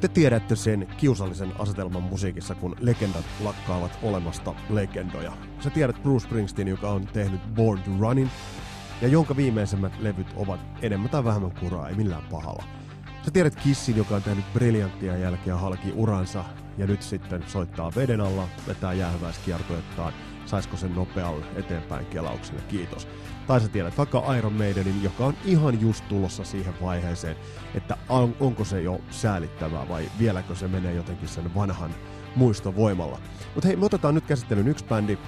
Te tiedätte sen kiusallisen asetelman musiikissa, kun legendat lakkaavat olemasta legendoja. Sä tiedät Bruce Springsteen, joka on tehnyt Born to Runnin, ja jonka viimeisemmät levyt ovat enemmän tai vähemmän kuraa, ei millään pahalla. Sä tiedät Kissin, joka on tehnyt briljanttia jälkeä halki uransa, ja nyt sitten soittaa veden alla, vetää jäähyväiskiertoettaan, saisiko sen nopealle eteenpäin kelaukselle, kiitos. Tai sä tiedät vaikka Iron Maidenin, joka on ihan just tulossa siihen vaiheeseen, että on, onko se jo säälittävää vai vieläkö se menee jotenkin sen vanhan muistovoimalla. Mutta hei, me otetaan nyt käsittelyyn yksi bändi,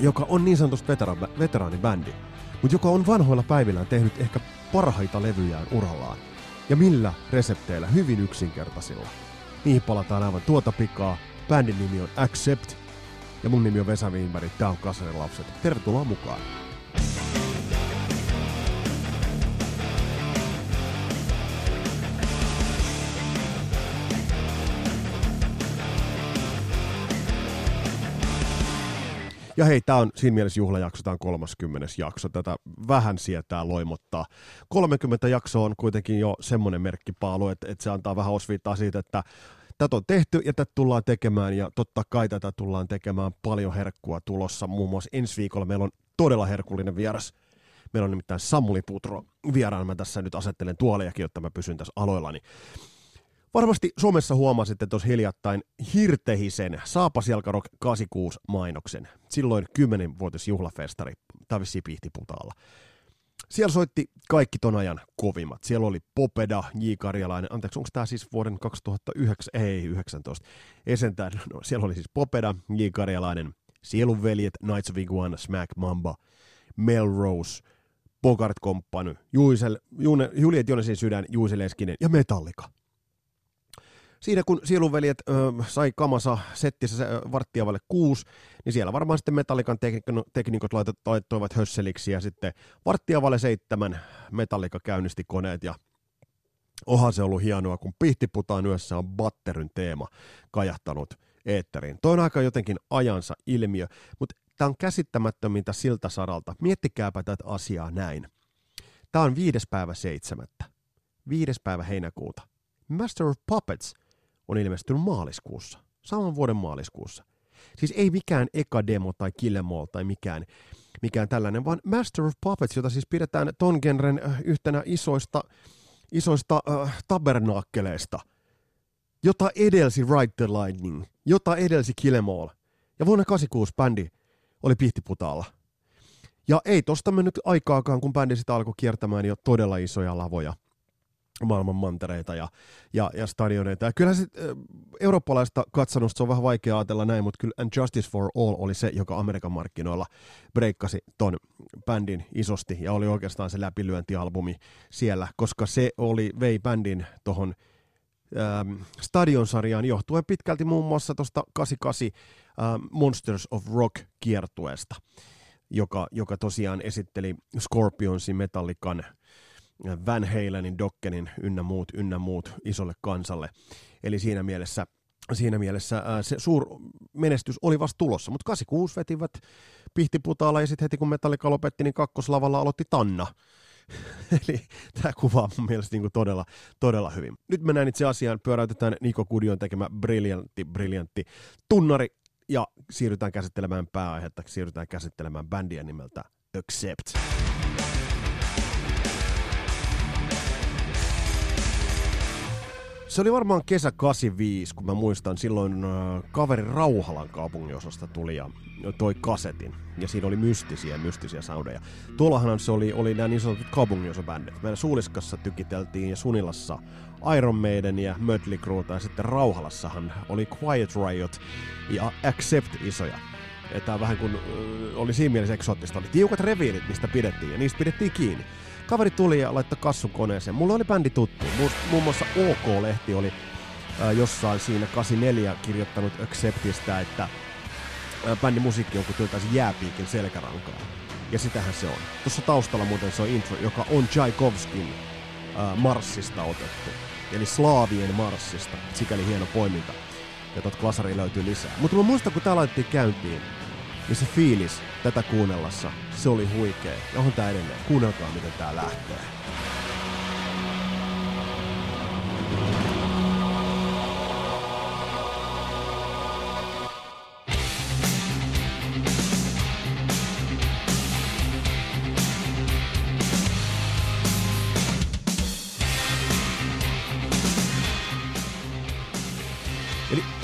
joka on niin sanotusti vetera- veteraanibändi, mutta joka on vanhoilla päivillään tehnyt ehkä parhaita levyjään urallaan. Ja millä resepteillä? Hyvin yksinkertaisilla. Niihin palataan aivan tuota pikaa. Bändin nimi on Accept. Ja mun nimi on Vesa Wienberg. Tää on Kasarin lapset. Tervetuloa mukaan. Ja hei, tämä on siinä mielessä juhlajakso, tämä on 30. jakso, tätä vähän sietää loimottaa. 30 jaksoa on kuitenkin jo semmoinen merkkipaalu, että, että se antaa vähän osviittaa siitä, että tätä on tehty ja tätä tullaan tekemään ja totta kai tätä tullaan tekemään paljon herkkua tulossa. Muun muassa ensi viikolla meillä on todella herkullinen vieras. Meillä on nimittäin Samuli Putro vieraan. Mä tässä nyt asettelen tuolejakin, jotta mä pysyn tässä aloillani. Varmasti Suomessa huomasitte tuossa hiljattain Hirtehisen Saapasjalkarok 86 mainoksen. Silloin 10-vuotis juhlafestari Tavissi Pihtiputaalla. Siellä soitti kaikki ton ajan kovimmat. Siellä oli Popeda, J. Karjalainen, anteeksi, onko tämä siis vuoden 2009, ei 19, esentään, no, siellä oli siis Popeda, J. Karjalainen, Sielunveljet, Knights of Iguana, Smack Mamba, Melrose, Bogart Company, Juisel, June, Juliet Jonesin sydän, Juise Leskinen ja Metallica. Siinä kun Sielunveljet ö, sai kamasa settissä varttia vaille kuusi, niin siellä varmaan sitten Metallikan teknikot laittoivat hösseliksi ja sitten varttia vaille seitsemän Metallica käynnisti koneet ja Oha se ollut hienoa, kun Pihtiputaan yössä on Batteryn teema kajahtanut eetteriin. Toi on aika jotenkin ajansa ilmiö, mutta tämä on käsittämättömintä siltä saralta. Miettikääpä tätä asiaa näin. Tämä on viides päivä seitsemättä. Viides päivä heinäkuuta. Master of Puppets on ilmestynyt maaliskuussa. Saman vuoden maaliskuussa. Siis ei mikään eka demo tai killemall tai mikään, mikään tällainen, vaan Master of Puppets, jota siis pidetään ton genren yhtenä isoista, isoista äh, tabernaakkeleista, jota edelsi Ride the Lightning, jota edelsi Killemall. Ja vuonna 86 bändi oli Pihtiputaalla. Ja ei tosta mennyt aikaakaan, kun bändi sitä alkoi kiertämään jo todella isoja lavoja maailman mantereita ja, ja, ja stadioneita. Ja kyllähän se eurooppalaista katsonusta se on vähän vaikea ajatella näin, mutta kyllä And Justice for All oli se, joka Amerikan markkinoilla breikkasi ton bändin isosti ja oli oikeastaan se läpilyöntialbumi siellä, koska se oli, vei bändin tohon ähm, stadionsarjaan johtuen pitkälti muun muassa tuosta 88 ähm, Monsters of Rock kiertueesta, joka, joka tosiaan esitteli Scorpionsin Metallican Van Halenin, Dokkenin ynnä muut, ynnä muut isolle kansalle. Eli siinä mielessä, siinä mielessä ää, se suur menestys oli vasta tulossa, mutta 86 vetivät Pihtiputaalla ja sitten heti kun Metallica lopetti, niin kakkoslavalla aloitti Tanna. Eli tämä kuvaa mun mielestä niin kuin todella, todella hyvin. Nyt mennään itse asiaan, pyöräytetään Niko Kudion tekemä briljantti, briljantti tunnari ja siirrytään käsittelemään pääaihetta, siirrytään käsittelemään bändiä nimeltä Accept. Se oli varmaan kesä 85, kun mä muistan, silloin äh, kaveri Rauhalan kaupunginosasta tuli ja toi kasetin. Ja siinä oli mystisiä, mystisiä soundeja. Tuollahan se oli, oli nämä niin sanotut kaupunginosabändit. Meidän Suuliskassa tykiteltiin ja Sunilassa Iron Maiden ja Mötley Crue, ja sitten Rauhalassahan oli Quiet Riot ja Accept isoja. Että vähän kun oli siinä mielessä eksoottista, oli tiukat reviirit, mistä pidettiin, ja niistä pidettiin kiinni. Kaveri tuli ja laittoi kassun koneeseen. Mulla oli bändi tuttu. Muun muassa OK-lehti oli jossain siinä 84 kirjoittanut Acceptistä, että bändin musiikki on kuin työtäisi jääpiikin selkärankaa. Ja sitähän se on. Tuossa taustalla muuten se on intro, joka on Tchaikovskin äh, Marssista otettu. Eli Slaavien Marssista. Sikäli hieno poiminta. Ja tot klasari löytyy lisää. Mutta mä muistan, kun tää laitettiin käyntiin, ja se fiilis tätä kuunnellassa, se oli huikea. Ja on tää edelleen. Kuunnelkaa, miten tää lähtee.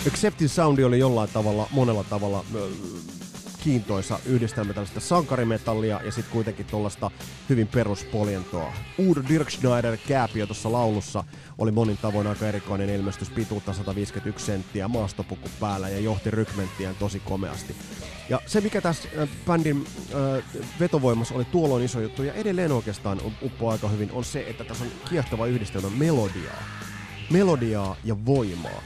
Acceptin soundi oli jollain tavalla, monella tavalla kiintoisa yhdistelmä tällaista sankarimetallia ja sitten kuitenkin tuollaista hyvin peruspoljentoa. Udo Dirkschneider kääpiö tuossa laulussa oli monin tavoin aika erikoinen ilmestys, pituutta 151 senttiä, maastopuku päällä ja johti rykmenttiään tosi komeasti. Ja se, mikä tässä äh, bändin äh, vetovoimassa oli tuolloin iso juttu, ja edelleen oikeastaan uppoaa aika hyvin, on se, että tässä on kiehtova yhdistelmä melodiaa. Melodiaa ja voimaa.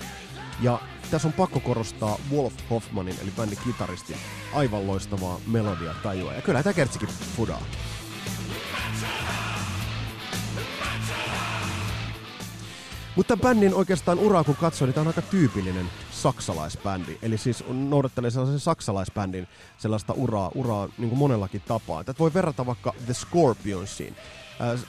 Ja tässä on pakko korostaa Wolf Hoffmanin, eli bändin kitaristin, aivan loistavaa melodia tajua. Ja kyllä tämä kertsikin fudaa. Mutta bändin oikeastaan uraa kun katsoo, niin tämä on aika tyypillinen saksalaisbändi. Eli siis noudattelee sellaisen saksalaisbändin sellaista uraa, uraa niin kuin monellakin tapaa. Tätä voi verrata vaikka The Scorpionsiin. Äh,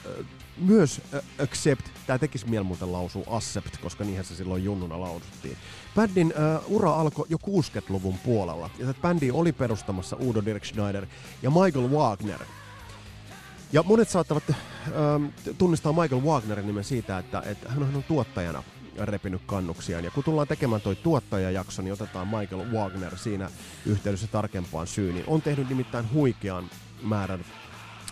myös äh, Accept, tämä tekisi mieli muuten lausua Accept, koska niinhän se silloin junnuna lausuttiin. Bändin äh, ura alkoi jo 60-luvun puolella, ja tätä bändi oli perustamassa Udo Dirkschneider ja Michael Wagner. Ja monet saattavat äh, tunnistaa Michael Wagnerin nimen siitä, että, että hän on tuottajana repinyt kannuksiaan. Ja kun tullaan tekemään toi tuottajajakso, niin otetaan Michael Wagner siinä yhteydessä tarkempaan syyniin. On tehnyt nimittäin huikean määrän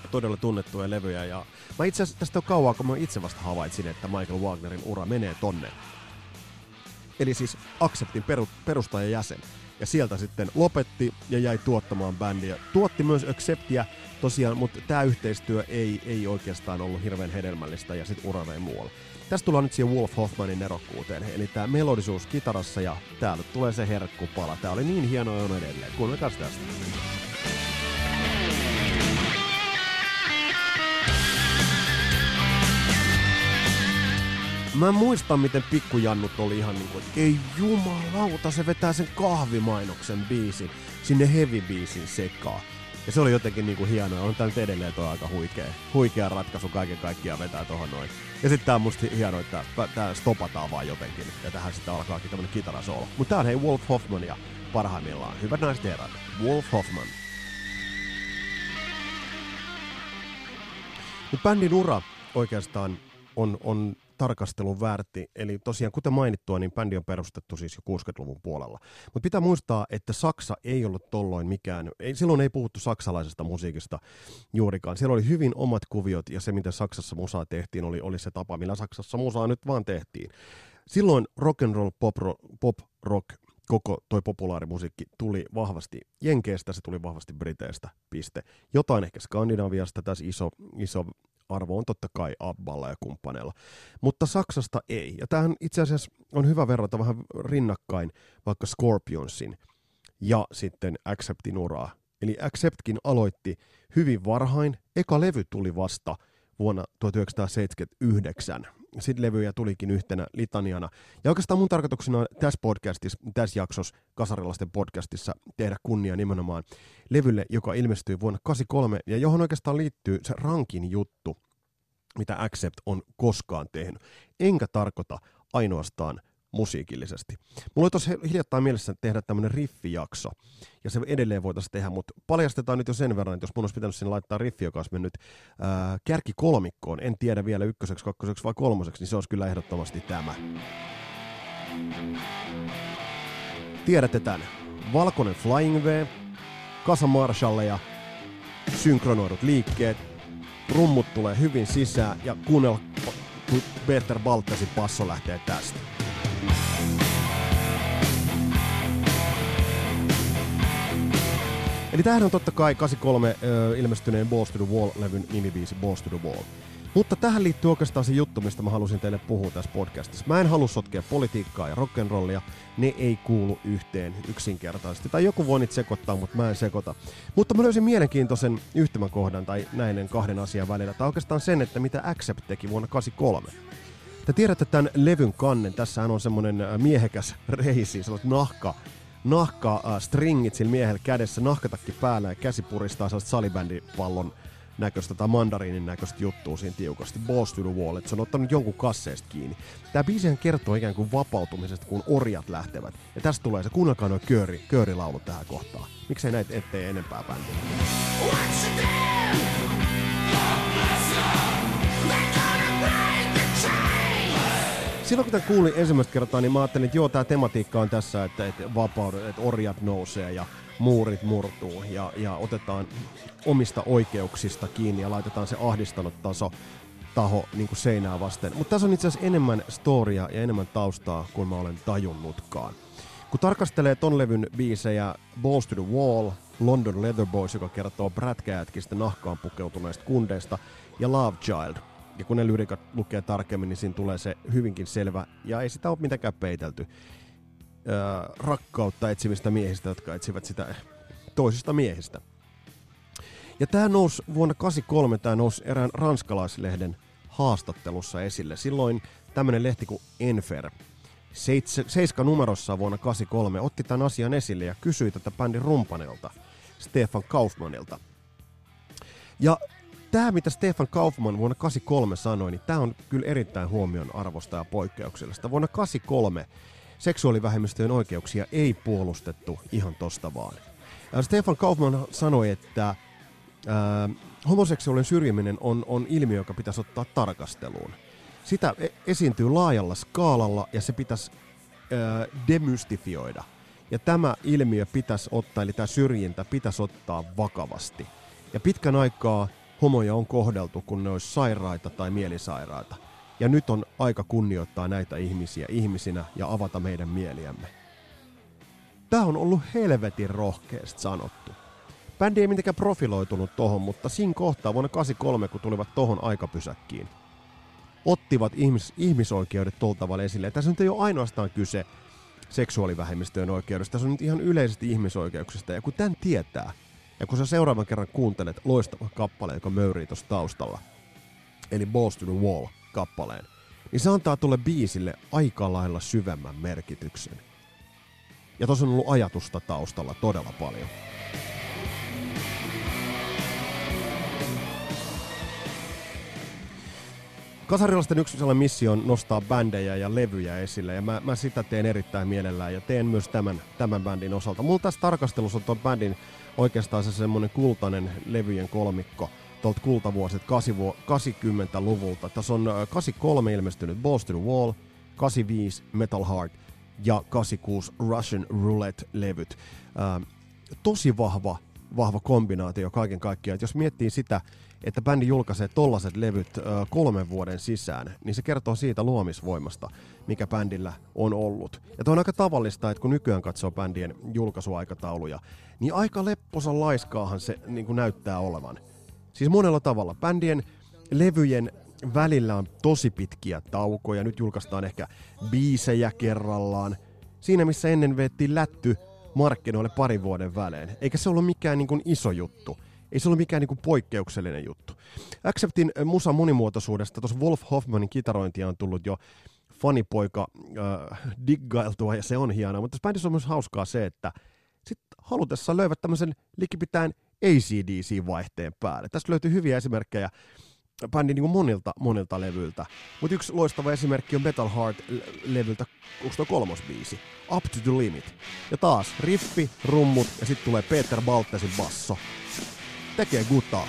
todella tunnettuja levyjä. Ja mä itse asiassa tästä on kauan, kun mä itse vasta havaitsin, että Michael Wagnerin ura menee tonne. Eli siis Acceptin peru, perustajajäsen. Ja sieltä sitten lopetti ja jäi tuottamaan bändiä. Tuotti myös Acceptia tosiaan, mutta tämä yhteistyö ei, ei oikeastaan ollut hirveän hedelmällistä ja sitten ura vei muualle. Tästä tullaan nyt siihen Wolf Hoffmanin nerokkuuteen, eli tämä melodisuus kitarassa ja täällä tulee se herkkupala. Tää oli niin hieno on edelleen. Kuunnelkaa tästä. Mä muistan, miten pikkujannut oli ihan niinku, että ei jumalauta, se vetää sen kahvimainoksen biisin sinne heavy-biisin sekaan. Ja se oli jotenkin niinku hienoa. On tää nyt edelleen toi aika huikea, huikea ratkaisu kaiken kaikkiaan vetää tohon noin. Ja sitten tää on musta hienoa, että tää stopataan vaan jotenkin. Ja tähän sitten alkaakin tämmönen kitarasoolo. Mutta tää on hei Wolf Hoffman ja parhaimmillaan. Hyvät naiset herrat, Wolf Hoffman. Nyt bändin ura oikeastaan on, on tarkastelun väärti. Eli tosiaan, kuten mainittua, niin bändi on perustettu siis jo 60-luvun puolella. Mutta pitää muistaa, että Saksa ei ollut tolloin mikään, ei, silloin ei puhuttu saksalaisesta musiikista juurikaan. Siellä oli hyvin omat kuviot ja se, miten Saksassa musaa tehtiin, oli, oli se tapa, millä Saksassa musaa nyt vaan tehtiin. Silloin rock and roll, pop, pop rock, koko toi populaarimusiikki tuli vahvasti Jenkeestä, se tuli vahvasti Briteistä, piste. Jotain ehkä Skandinaviasta, tässä iso, iso arvo on totta kai Abballa ja kumppaneilla. Mutta Saksasta ei. Ja tämähän itse asiassa on hyvä verrata vähän rinnakkain vaikka Scorpionsin ja sitten Acceptin uraa. Eli Acceptkin aloitti hyvin varhain. Eka levy tuli vasta vuonna 1979 sitten levyjä tulikin yhtenä litaniana. Ja oikeastaan mun tarkoituksena on tässä podcastissa, tässä jaksossa, Kasarilaisten podcastissa, tehdä kunnia nimenomaan levylle, joka ilmestyi vuonna 1983 ja johon oikeastaan liittyy se rankin juttu, mitä Accept on koskaan tehnyt. Enkä tarkoita ainoastaan musiikillisesti. Mulla oli tuossa hiljattain mielessä tehdä tämmöinen riffijakso, ja se edelleen voitaisiin tehdä, mutta paljastetaan nyt jo sen verran, että jos mun olisi pitänyt sinne laittaa riffi, joka olisi mennyt ää, kärki kolmikkoon, en tiedä vielä ykköseksi, kakkoseksi vai kolmoseksi, niin se olisi kyllä ehdottomasti tämä. Tiedätte tämän. Valkoinen Flying V, kasa marshalleja, synkronoidut liikkeet, rummut tulee hyvin sisään ja kuunnella, kun Peter Baltasin passo lähtee tästä. Eli tämähän on totta kai 83 ö, ilmestyneen Balls to the Wall-levyn nimibiisi Balls to the Wall. Mutta tähän liittyy oikeastaan se juttu, mistä mä halusin teille puhua tässä podcastissa. Mä en halua sotkea politiikkaa ja rock'n'rollia. Ne ei kuulu yhteen yksinkertaisesti. Tai joku voi niitä sekoittaa, mutta mä en sekoita. Mutta mä löysin mielenkiintoisen yhtymäkohdan tai näiden kahden asian välillä. Tai oikeastaan sen, että mitä Accept teki vuonna 83. Te tiedätte tämän levyn kannen. Tässähän on semmonen miehekäs reisi, sellaiset nahka nahka äh, stringit sillä miehellä kädessä, nahkatakki päällä ja käsi puristaa sellaista salibändipallon näköistä tai mandariinin näköistä juttua siinä tiukasti. Boss to the wall, että se on ottanut jonkun kasseista kiinni. Tämä biisihän kertoo ikään kuin vapautumisesta, kun orjat lähtevät. Ja tästä tulee se, kuunnelkaa noin kööri, köörilaulut tähän kohtaan. Miksei näitä ettei enempää bändiä? silloin kun tämän kuulin ensimmäistä kertaa, niin mä ajattelin, että joo, tämä tematiikka on tässä, että, että vapaudet, että orjat nousee ja muurit murtuu ja, ja otetaan omista oikeuksista kiinni ja laitetaan se ahdistanut taso taho niin kuin seinää vasten. Mutta tässä on itse asiassa enemmän storia ja enemmän taustaa kuin mä olen tajunnutkaan. Kun tarkastelee ton levyn biisejä Balls to the Wall, London Leather Boys, joka kertoo prätkäjätkistä nahkaan pukeutuneista kundeista, ja Love Child, ja kun ne lyrikat lukee tarkemmin, niin siinä tulee se hyvinkin selvä, ja ei sitä ole mitenkään peitelty, öö, rakkautta etsimistä miehistä, jotka etsivät sitä toisista miehistä. Ja tämä nousi vuonna 1983, tämä nousi erään ranskalaislehden haastattelussa esille. Silloin tämmöinen lehti kuin Enfer, Seiska numerossa vuonna 1983, otti tämän asian esille ja kysyi tätä bändin rumpanelta, Stefan Kaufmanilta. Ja tämä, mitä Stefan Kaufman vuonna 1983 sanoi, niin tämä on kyllä erittäin huomion arvosta ja poikkeuksellista. Vuonna 1983 seksuaalivähemmistöjen oikeuksia ei puolustettu ihan tosta vaan. Stefan Kaufman sanoi, että ää, homoseksuaalinen syrjiminen on, on ilmiö, joka pitäisi ottaa tarkasteluun. Sitä e- esiintyy laajalla skaalalla ja se pitäisi ää, demystifioida. Ja tämä ilmiö pitäisi ottaa, eli tämä syrjintä pitäisi ottaa vakavasti. Ja pitkän aikaa homoja on kohdeltu, kun ne olisi sairaita tai mielisairaita. Ja nyt on aika kunnioittaa näitä ihmisiä ihmisinä ja avata meidän mieliämme. Tämä on ollut helvetin rohkeasti sanottu. Bändi ei mitenkään profiloitunut tohon, mutta siinä kohtaa vuonna 83, kun tulivat tohon aikapysäkkiin, ottivat ihmis- ihmisoikeudet tuolta tavalla esille. Ja tässä nyt ei ole ainoastaan kyse seksuaalivähemmistöjen oikeudesta, tässä on nyt ihan yleisesti ihmisoikeuksista. Ja kun tämän tietää, ja kun sä seuraavan kerran kuuntelet loistava kappale, joka möyrii tuossa taustalla, eli Balls Wall kappaleen, niin se antaa tulle biisille aika lailla syvemmän merkityksen. Ja tuossa on ollut ajatusta taustalla todella paljon. Kasarilaisten yksi sellainen missio on nostaa bändejä ja levyjä esille, ja mä, mä sitä teen erittäin mielellään, ja teen myös tämän, tämän bändin osalta. Mulla tässä tarkastelussa on tuon bändin oikeastaan se semmoinen kultainen levyjen kolmikko, tuolta kultavuosit 80-luvulta. Tässä on 83 ilmestynyt Balls to the Wall, 85 Metal Heart ja 86 Russian Roulette-levyt. Ää, tosi vahva, vahva kombinaatio kaiken kaikkiaan. Et jos miettii sitä, että bändi julkaisee tollaset levyt ö, kolmen vuoden sisään, niin se kertoo siitä luomisvoimasta, mikä bändillä on ollut. Ja on aika tavallista, että kun nykyään katsoo bändien julkaisuaikatauluja, niin aika lepposan laiskaahan se niin kuin näyttää olevan. Siis monella tavalla. Bändien levyjen välillä on tosi pitkiä taukoja, nyt julkaistaan ehkä biisejä kerrallaan. Siinä missä ennen vettiin lätty markkinoille parin vuoden välein. Eikä se ollut mikään niin kuin iso juttu. Ei se ollut mikään niinku poikkeuksellinen juttu. Acceptin äh, musa monimuotoisuudesta, tuossa Wolf Hoffmanin kitarointia on tullut jo fanipoika äh, diggailtua ja se on hienoa, mutta tässä bändissä on myös hauskaa se, että sit halutessaan löivät tämmöisen likipitään ACDC-vaihteen päälle. Tästä löytyy hyviä esimerkkejä bändin niin monilta, monilta levyiltä. Mutta yksi loistava esimerkki on Metal Heart-levyltä, onko tuo kolmos biisi? Up to the Limit. Ja taas riffi, rummut ja sitten tulee Peter Baltesin basso tekee gutaa.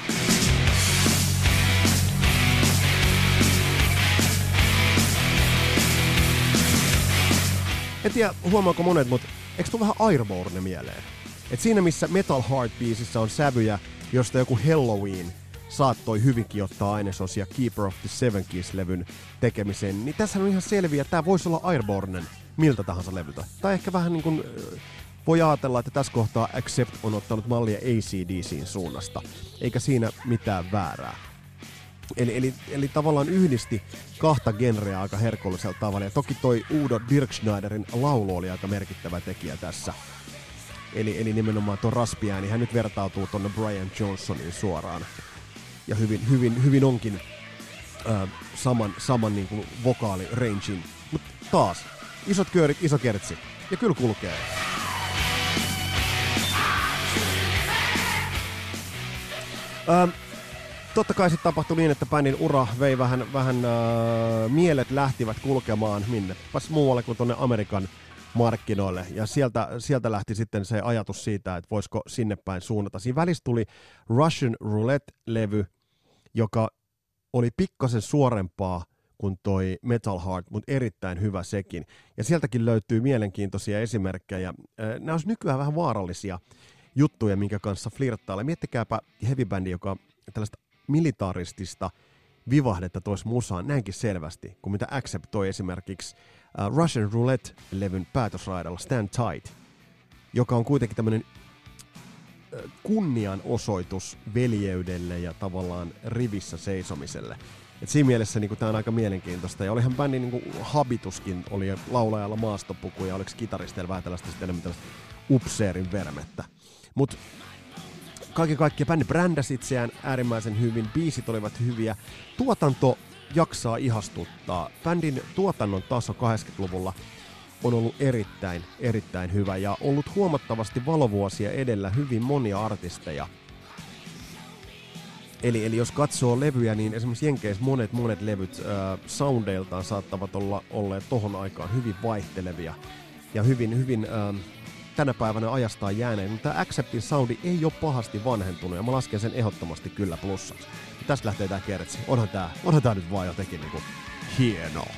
En tiedä, huomaako monet, mutta eikö tule vähän Airborne mieleen? Et siinä missä Metal Heart-biisissä on sävyjä, josta joku Halloween saattoi hyvinkin ottaa ainesosia Keeper of the Seven Keys-levyn tekemiseen, niin tässä on ihan selviä, että tämä voisi olla Airbornen miltä tahansa levyltä. Tai ehkä vähän niin kuin voi ajatella, että tässä kohtaa Accept on ottanut mallia ACDCin suunnasta, eikä siinä mitään väärää. Eli, eli, eli tavallaan yhdisti kahta genreä aika herkollisella tavalla. Ja toki toi Udo Dirkschneiderin laulu oli aika merkittävä tekijä tässä. Eli, eli nimenomaan tuo raspiääni, hän nyt vertautuu tuonne Brian Johnsonin suoraan. Ja hyvin, hyvin, hyvin onkin äh, saman, saman niin kuin vokaalirangein. Mutta taas, isot köörit, iso kertsi. Ja kyllä kulkee. Ähm, totta kai sitten tapahtui niin, että bändin ura vei vähän, vähän äh, mielet lähtivät kulkemaan minne, pas muualle kuin tuonne Amerikan markkinoille. Ja sieltä, sieltä lähti sitten se ajatus siitä, että voisiko sinne päin suunnata. Siinä välissä tuli Russian Roulette-levy, joka oli pikkasen suorempaa kuin toi Metal Heart, mutta erittäin hyvä sekin. Ja sieltäkin löytyy mielenkiintoisia esimerkkejä. Nämä olisi nykyään vähän vaarallisia juttuja, minkä kanssa flirttailla. Miettikääpä heavy joka tällaista militaristista vivahdetta toisi musaan näinkin selvästi, kuin mitä Accept toi esimerkiksi uh, Russian Roulette-levyn päätösraidalla Stand Tight, joka on kuitenkin tämmöinen kunnianosoitus veljeydelle ja tavallaan rivissä seisomiselle. Et siinä mielessä niin tämä on aika mielenkiintoista. Ja olihan bändin niin habituskin, oli laulajalla maastopuku ja oliko kitaristeilla vähän tällaista sitten enemmän tällaista upseerin vermettä. Mutta kaiken kaikkiaan bändi brändäsi itseään äärimmäisen hyvin, biisit olivat hyviä, tuotanto jaksaa ihastuttaa. Bändin tuotannon taso 80-luvulla on ollut erittäin, erittäin hyvä ja ollut huomattavasti valovuosia edellä hyvin monia artisteja. Eli, eli jos katsoo levyjä, niin esimerkiksi Jenkeissä monet monet levyt äh, soundeiltaan saattavat olla olleet tohon aikaan hyvin vaihtelevia ja hyvin, hyvin äh, tänä päivänä ajastaan jääneen, mutta tämä Acceptin soundi ei ole pahasti vanhentunut ja mä lasken sen ehdottomasti kyllä plussaksi. Ja tästä lähtee tää kertsi. Onhan tää, onhan tää nyt vaan jotenkin niinku hienoa.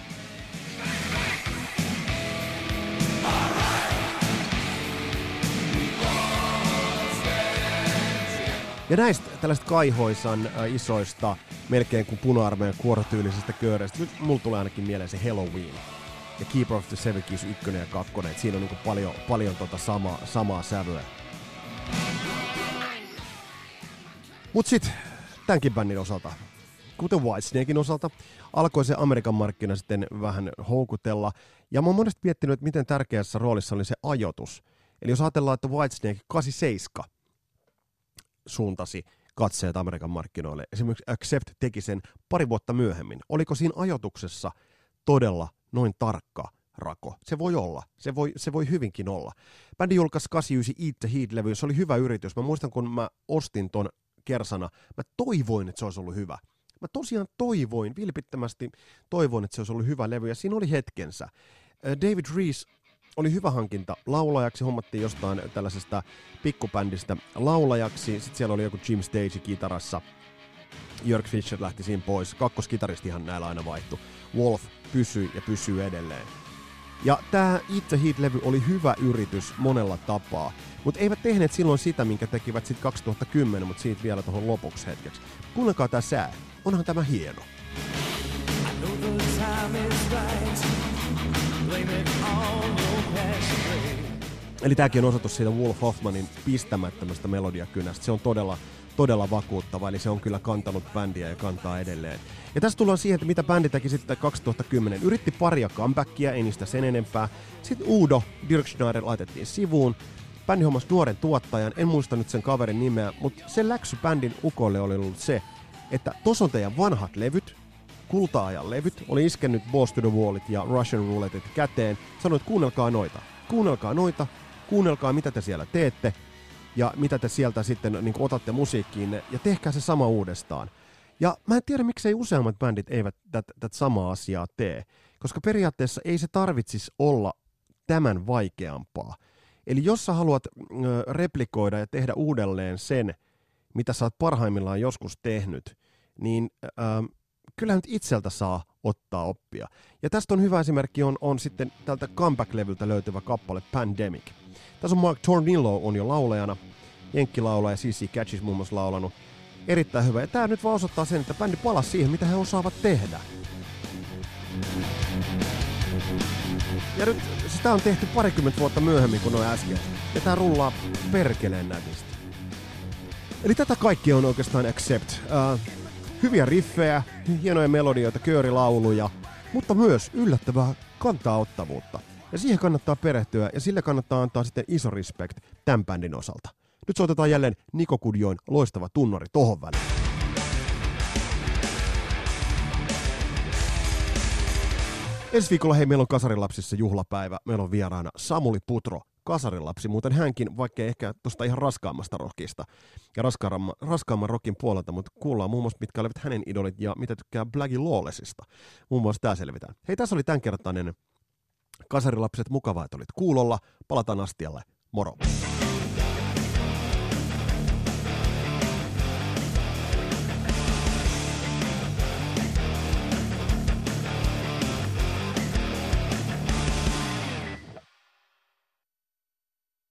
Ja näistä tällaista kaihoisan äh, isoista, melkein kuin puna-armeijan kuorotyylisistä kööreistä, nyt mulla tulee ainakin mieleen se Halloween ja Keeper of the Keys 1 ja 2, että siinä on niinku paljon, paljon tota sama, samaa sävyä. Mut sit tämänkin bändin osalta, kuten Whitesnakein osalta, alkoi se Amerikan markkina sitten vähän houkutella. Ja mä oon monesti miettinyt, että miten tärkeässä roolissa oli se ajoitus. Eli jos ajatellaan, että Whitesnake 87 suuntasi katseet Amerikan markkinoille. Esimerkiksi Accept teki sen pari vuotta myöhemmin. Oliko siinä ajotuksessa todella noin tarkka rako. Se voi olla. Se voi, se voi hyvinkin olla. Bändi julkaisi 89 Eat the Heat-levy. Se oli hyvä yritys. Mä muistan, kun mä ostin ton kersana, mä toivoin, että se olisi ollut hyvä. Mä tosiaan toivoin, vilpittömästi toivoin, että se olisi ollut hyvä levy, ja siinä oli hetkensä. David Rees oli hyvä hankinta laulajaksi, hommattiin jostain tällaisesta pikkubändistä laulajaksi, sitten siellä oli joku Jim Stage kitarassa, Jörg Fischer lähti siinä pois, kakkoskitaristihan näillä aina vaihtu. Wolf pysyi ja pysyy edelleen. Ja tämä the Heat-levy oli hyvä yritys monella tapaa, mutta eivät tehneet silloin sitä, minkä tekivät sitten 2010, mutta siitä vielä tuohon lopuksi hetkeksi. Kuunnelkaa tämä sää, onhan tämä hieno. Eli tämäkin on osoitus siitä Wolf Hoffmanin pistämättömästä melodiakynästä. Se on todella todella vakuuttava, eli se on kyllä kantanut bändiä ja kantaa edelleen. Ja tässä tullaan siihen, että mitä bändi teki sitten 2010. Yritti paria comebackia, ei niistä sen enempää. Sitten Udo Dirkschneider laitettiin sivuun. Bändi hommasi nuoren tuottajan, en muista nyt sen kaverin nimeä, mutta se läksy bändin ukolle oli ollut se, että tos on teidän vanhat levyt, kulta-ajan levyt, oli iskennyt Boss to the Wallit ja Russian Roulettet käteen, sanoi, että kuunnelkaa noita, kuunnelkaa noita, kuunnelkaa mitä te siellä teette, ja mitä te sieltä sitten niin otatte musiikkiin ja tehkää se sama uudestaan. Ja mä en tiedä, miksei useammat bändit eivät tätä samaa asiaa tee, koska periaatteessa ei se tarvitsisi olla tämän vaikeampaa. Eli jos sä haluat ö, replikoida ja tehdä uudelleen sen, mitä sä oot parhaimmillaan joskus tehnyt, niin ö, kyllä nyt itseltä saa ottaa oppia. Ja tästä on hyvä esimerkki on, on sitten tältä comeback-levyltä löytyvä kappale Pandemic – tässä on Mark Tornillo on jo laulajana. Jenkkilaulaja CC Catchis muun muassa laulanut. Erittäin hyvä. Ja tää nyt vaan osoittaa sen, että bändi palasi siihen, mitä he osaavat tehdä. Ja nyt sitä on tehty parikymmentä vuotta myöhemmin kuin noin äsken. Ja tää rullaa perkeleen nätisti. Eli tätä kaikki on oikeastaan Accept. Uh, hyviä riffejä, hienoja melodioita, köörilauluja, mutta myös yllättävää kantaa ottavuutta. Ja siihen kannattaa perehtyä ja sille kannattaa antaa sitten iso respect tämän bändin osalta. Nyt soitetaan jälleen Niko Kudjoin loistava tunnari tohon väliin. Ensi viikolla hei, meillä on Kasarilapsissa juhlapäivä. Meillä on vieraana Samuli Putro, kasarilapsi, muuten hänkin, vaikka ehkä tuosta ihan raskaammasta rockista ja raskaamman, raskaamman rockin puolelta, mutta kuullaan muun muassa, mitkä olivat hänen idolit ja mitä tykkää Blackie Lawlessista. Muun muassa tämä selvitään. Hei, tässä oli tämänkertainen Kasarilapset, mukavaa, että olit kuulolla. Palataan astialle. Moro!